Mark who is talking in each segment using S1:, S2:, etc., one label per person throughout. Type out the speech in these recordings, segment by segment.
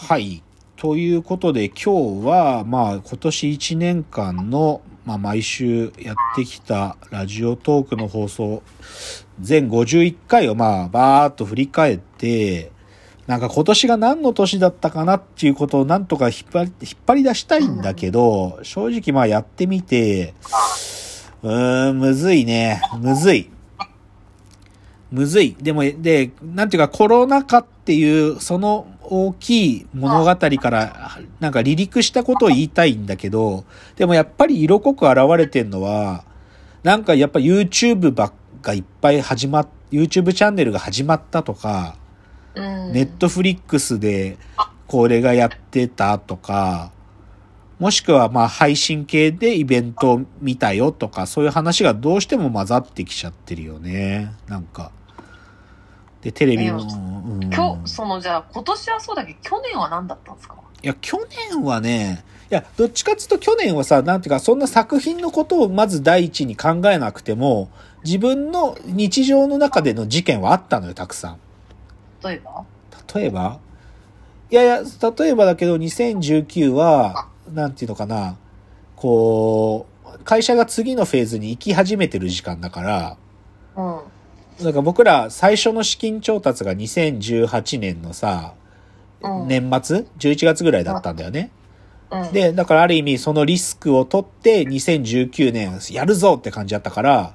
S1: はい。ということで今日は、まあ今年1年間の、まあ毎週やってきたラジオトークの放送、全51回をまあバーっと振り返って、なんか今年が何の年だったかなっていうことをなんとか引っ張り、引っ張り出したいんだけど、正直まあやってみて、うーん、むずいね。むずい。むずい。でも、で、なんていうかコロナ禍っていう、その大きい物語から、なんか離陸したことを言いたいんだけど、でもやっぱり色濃く現れてんのは、なんかやっぱ YouTube ばっかいっぱい始まっ、YouTube チャンネルが始まったとか、
S2: うん。
S1: ネットフリックスでこれがやってたとか、もしくはまあ配信系でイベントを見たよとか、そういう話がどうしても混ざってきちゃってるよね。なんか。で、テレビも、
S2: 今日、その、じゃあ、今年はそうだけど、去年は何だったんですか？
S1: いや、去年はね、いや、どっちかっていうと去年はさ、なんていうか、そんな作品のことをまず第一に考えなくても、自分の日常の中での事件はあったのよ、たくさん。
S2: 例えば？
S1: 例えば？いやいや、例えばだけど2019は、なんていうのかな、こう、会社が次のフェーズに行き始めてる時間だから、
S2: うん。
S1: だから僕ら最初の資金調達が2018年のさ、
S2: うん
S1: 年末 ?11 月ぐらいだったんだよね。
S2: うん。
S1: で、だからある意味そのリスクを取って2019年やるぞって感じだったから、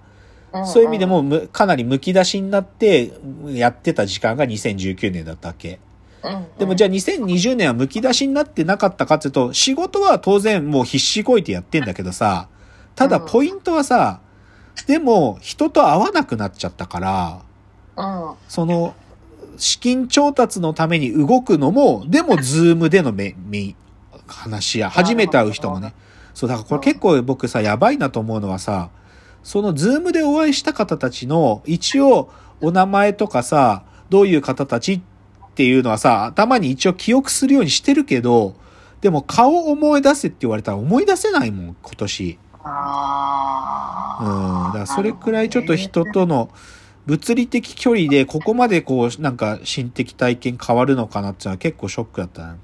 S2: うん、
S1: そういう意味でもむかなり剥き出しになってやってた時間が2019年だったわけ。
S2: うん、
S1: でもじゃあ2020年は剥き出しになってなかったかっていうと、仕事は当然もう必死こいてやってんだけどさ、ただポイントはさ、でも人と会わなくなっちゃったから、
S2: うん。
S1: その、資金調達のために動くのも、でも Zoom でのめ、め、話や、初めて会う人もね。そう、だからこれ結構僕さ、やばいなと思うのはさ、その Zoom でお会いした方たちの、一応、お名前とかさ、どういう方たちっていうのはさ、頭に一応記憶するようにしてるけど、でも顔思い出せって言われたら思い出せないもん、今年。
S2: あ
S1: うん。だからそれくらいちょっと人との物理的距離でここまでこう、なんか心的体験変わるのかなっていうのは結構ショックだったな。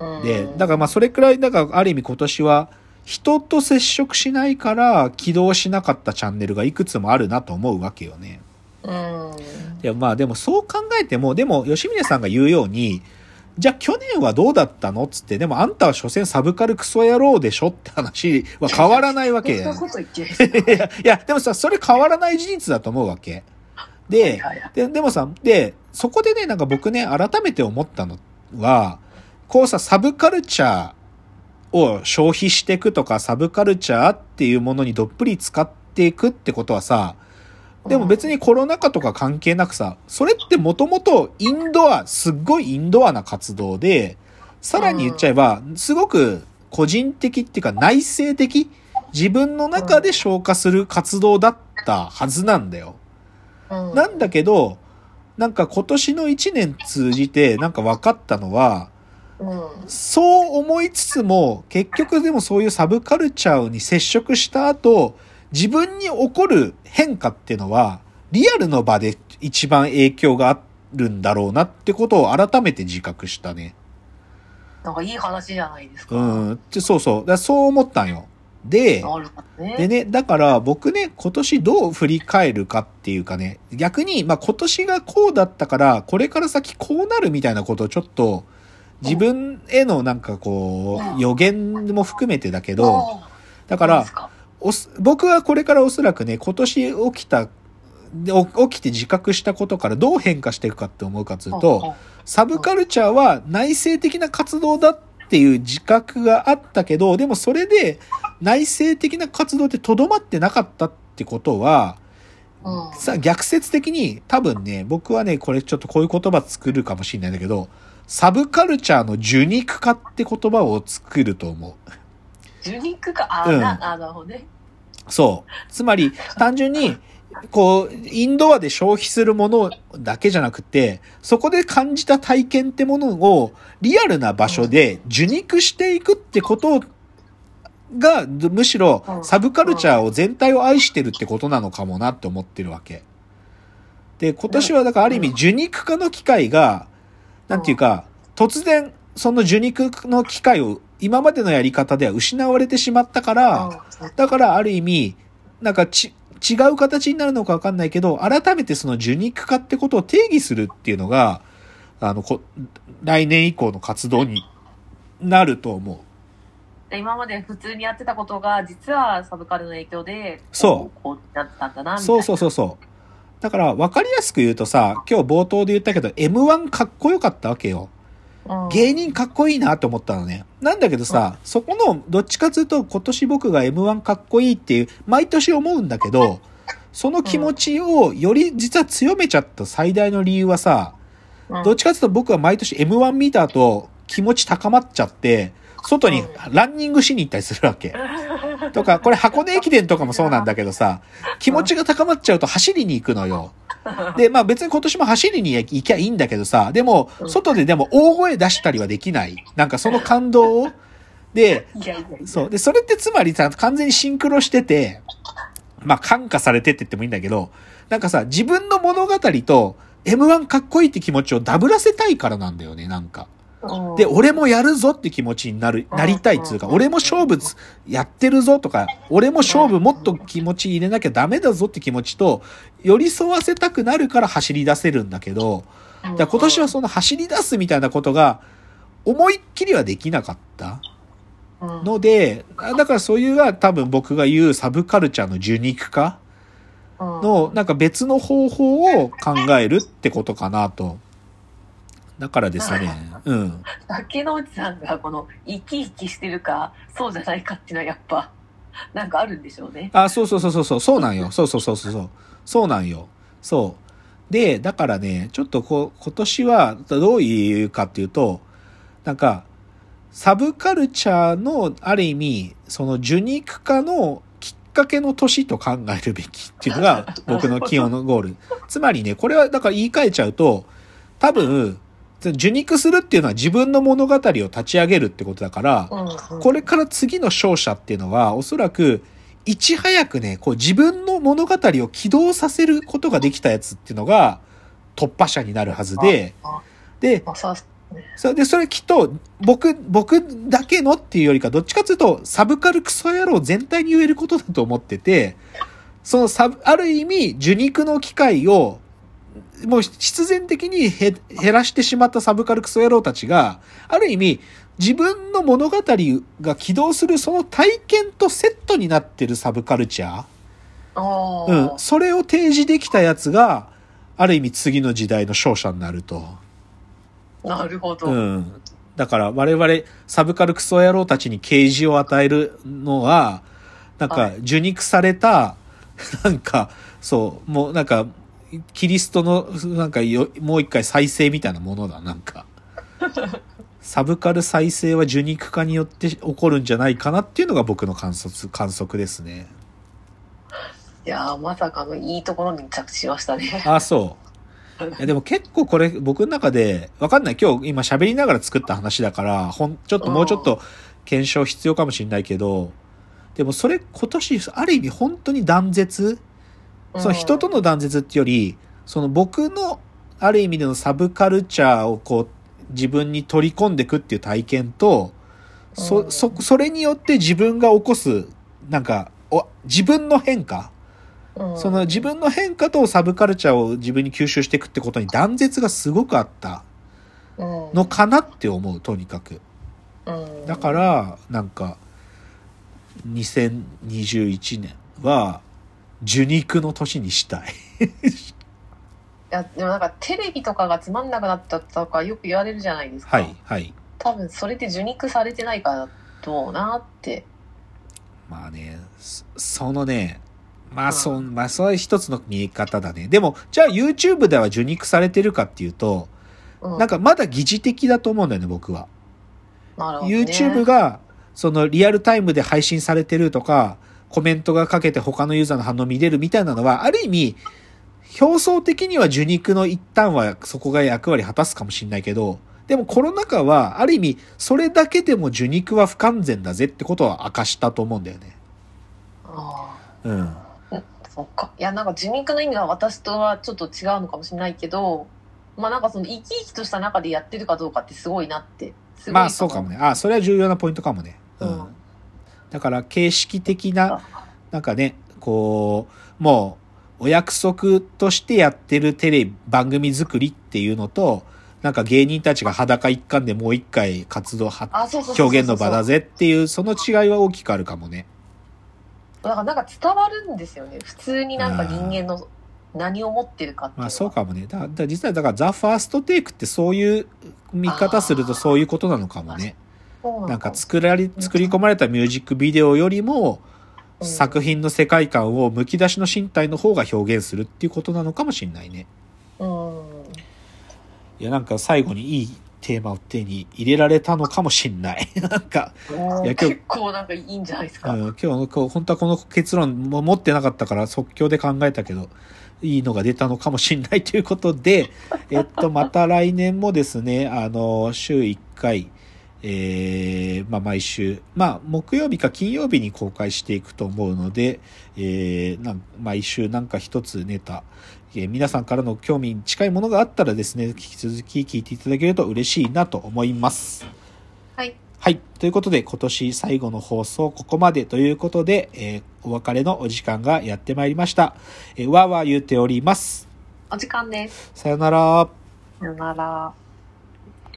S2: あ。
S1: で、だからまあそれくらい、だからある意味今年は人と接触しないから起動しなかったチャンネルがいくつもあるなと思うわけよね。
S2: うん。
S1: いやまあでもそう考えても、でも吉峰さんが言うように、じゃあ去年はどうだったの？っつって、でもあんたは所詮サブカルクソ野郎でしょって話は変わらないわけ
S2: そんな
S1: よ。
S2: こと言って
S1: いや、いや、でもさ、それ変わらない事実だと思うわけ。で、で、でもさ、で、そこでね、なんか僕ね、改めて思ったのは、こうさ、サブカルチャーを消費していくとか、サブカルチャーっていうものにどっぷり使っていくってことはさ、でも別にコロナ禍とか関係なくさ、それってもともとインドア、すっごいインドアな活動で、さらに言っちゃえば、すごく個人的っていうか内省的、自分の中で消化する活動だったはずなんだよ。
S2: うん。
S1: なんだけど、なんか今年の1年通じてなんか分かったのは、
S2: うん。
S1: そう思いつつも、結局でもそういうサブカルチャーに接触した後、自分に起こる変化っていうのは、リアルの場で一番影響があるんだろうなってことを改めて自覚したね。
S2: なんかいい話じゃないですか。
S1: うん。でそうそう。だそう思ったんよ。で、
S2: ね。
S1: でね、だから僕ね、今年どう振り返るかっていうかね、逆に、まあ今年がこうだったから、これから先こうなるみたいなことをちょっと、自分へのなんかこう、予言も含めてだけど、
S2: あ
S1: だから僕はこれからおそらくね、今年起きた、起きて自覚したことからどう変化していくかって思うかというと、サブカルチャーは内省的な活動だっていう自覚があったけど、でもそれで内省的な活動ってとどまってなかったってことは、さ、逆説的に多分ね、僕はね、これちょっとこういう言葉作るかもしれないんだけど、サブカルチャーの受肉化って言葉を作ると思う。
S2: 受肉か、あ、
S1: うん
S2: なるほどね。
S1: そう。つまり、単純に、こう、インドアで消費するものだけじゃなくて、そこで感じた体験ってものをリアルな場所で受肉していくってことが、むしろ
S2: うん
S1: サブカルチャーを全体を愛してるってことなのかもなって思ってるわけ。で、今年はだからある意味受肉化の機会が、なんていうか、突然、その受肉の機会を今までのやり方では失われてしまったから、だからある意味、なんかち、違う形になるのかわかんないけど、改めてその受肉化ってことを定義するっていうのが、あの、こ来年以降の活動になると思う。
S2: で今まで普通にやってたことが、実はサブカルの影響で、
S1: そ
S2: うこう。なってたんだな、みたいな。
S1: そうそうそうそう。だから分かりやすく言うとさ、今日冒頭で言ったけど、M1 かっこよかったわけよ。
S2: うん。
S1: 芸人かっこいいなと思ったのね。なんだけどさ、そこの、どっちかというと今年僕が M1 かっこいいっていう、毎年思うんだけど、その気持ちをより実は強めちゃった最大の理由はさ、
S2: うん
S1: どっちかというと僕は毎年 M1 見た後、気持ち高まっちゃって、外にランニングしに行ったりするわけ。とか、これ箱根駅伝とかもそうなんだけどさ、気持ちが高まっちゃうと走りに行くのよ。で、まあ別に今年も走りに行きゃいいんだけどさ、でも、外ででも大声出したりはできない。なんかその感動を。で、そう。で、それってつまりさ、完全にシンクロしてて、まあ感化されてって言ってもいいんだけど、なんかさ、自分の物語と M1 かっこいいって気持ちをダブらせたいからなんだよね、なんか。
S2: うん。
S1: で、俺もやるぞって気持ちになる、なりたいっつうか、俺も勝負つやってるぞとか、俺も勝負もっと気持ち入れなきゃダメだぞって気持ちと、寄り添わせたくなるから走り出せるんだけど、だ今年はその走り出すみたいなことが、思いっきりはできなかった
S2: うん。
S1: ので、だからそういうが多分僕が言うサブカルチャーの受肉化の、なんか別の方法を考えるってことかなと。だからですね、うん。
S2: 竹之内さんがこの生き生きしてるかそうじゃないかっていうのはやっぱなんかあるんでしょうね。
S1: あ、そうそうそうそうそう、そうなんよ。そうそうそうそうそう。そうなんよ。そう。で、だからね、ちょっとこう、今年はどういうかっていうと、なんか、サブカルチャーのある意味、その受肉化のきっかけの年と考えるべきっていうのが僕の起用のゴール。つまりね、これはだから言い換えちゃうと、多分、受肉するっていうのは自分の物語を立ち上げるってことだから、
S2: うん
S1: これから次の勝者っていうのは、おそらく、いち早くね、こう自分の物語を起動させることができたやつっていうのが、突破者になるはずでで、それで、それきっと、僕、僕だけのっていうよりか、どっちかというと、サブカルクソ野郎全体に言えることだと思ってて、そのサブ、ある意味、受肉の機会を、もう必然的にへ減らしてしまったサブカルクソ野郎たちが、ある意味、自分の物語が起動するその体験とセットになってるサブカルチャー。
S2: あ
S1: うん。それを提示できたやつが、ある意味次の時代の勝者になると。
S2: あ、なるほど。
S1: うん。だから我々サブカルクソ野郎たちに啓示を与えるのは、なんか
S2: はい
S1: 受肉された、なんか、そう、もうなんか、キリストの、なんかよ、もう一回再生みたいなものだ、なんか。サブカル再生は受肉化によって起こるんじゃないかなっていうのが僕の観測、観測ですね。
S2: いやーまさかのいいところに着地しましたね。
S1: あ、そう。いやでも結構これ僕の中で、わかんない。今日今喋りながら作った話だから、ほん、ちょっともうちょっと検証必要かもしれないけど、でもそれ今年、ある意味本当に断絶その人との断絶ってより、その僕のある意味でのサブカルチャーをこう自分に取り込んでいくっていう体験と、そ、
S2: うん。
S1: そ、それによって自分が起こす、なんか、お自分の変化。
S2: うん、
S1: その自分の変化とサブカルチャーを自分に吸収していくってことに断絶がすごくあった
S2: の
S1: のかなって思う、とにかく。
S2: うん、
S1: だから、なんか、2021年は、受肉の年にしたい。
S2: いやでもなんかテレビとかがつまんなくなったとかよく言われるじゃないですか。
S1: はい、はい。
S2: 多分それで受肉されてないからどうなって。
S1: まあね、そそのね、まあ
S2: うん
S1: そ、まあそれは一つの見え方だね。でも、じゃあ YouTube では受肉されてるかっていうと、
S2: うん、
S1: なんかまだ疑似的だと思うんだよね、僕は。
S2: なるほどね
S1: YouTube が、そのリアルタイムで配信されてるとか、コメントがかけて他のユーザーの反応見れるみたいなのは、ある意味、表層的には受肉の一端はそこが役割果たすかもしれないけど、でもコロナ禍は、ある意味、それだけでも受肉は不完全だぜってことは明かしたと思うんだよね。
S2: あ
S1: うん。
S2: あそっかいやなんか受肉の意味は私とはちょっと違うのかもしれないけどまあなんかその生き生きとした中でやってるかどうかってすごいなって
S1: まあそうかもね。あ、それは重要なポイントかもね。う
S2: うん
S1: ん。だから形式的な、なんかね、こう、もう、お約束としてやってるテレビ、番組作りっていうのと、なんか芸人たちが裸一貫でもう一回活動は、表現の場だぜっていう、その違いは大きくあるかもね。
S2: だからなんか伝わるんですよね。普通になんか人間の何を持ってるかって
S1: ま
S2: は
S1: あそうかもね。だだ実はだからザ・ファーストテイクってそういう見方するとそういうことなのかもね。なんか作られ、作り込まれたミュージックビデオよりも、
S2: うん
S1: 作品の世界観をむき出しの身体の方が表現するっていうことなのかもしれないね。
S2: うん。
S1: いや、なんか最後にいいテーマを手に入れられたのかもしんない。なんか、いや今日
S2: 結構なんかいいんじゃないですか。
S1: うん、今日の、こう本当はこの結論も持ってなかったから即興で考えたけど、いいのが出たのかもしんないということで、えっと、また来年もですね、あの、週1回、えー、まあ、毎週、まあ、木曜日か金曜日に公開していくと思うので、えー、なん毎週なんか一つネタ、えー皆さんからの興味に近いものがあったらですね、引き続き聞いていただけると嬉しいなと思います。
S2: はい。
S1: はい。ということで、今年最後の放送、ここまでということで、えーお別れのお時間がやってまいりました。えーわーわー言うております。
S2: お時間です。
S1: さよなら。
S2: さよなら。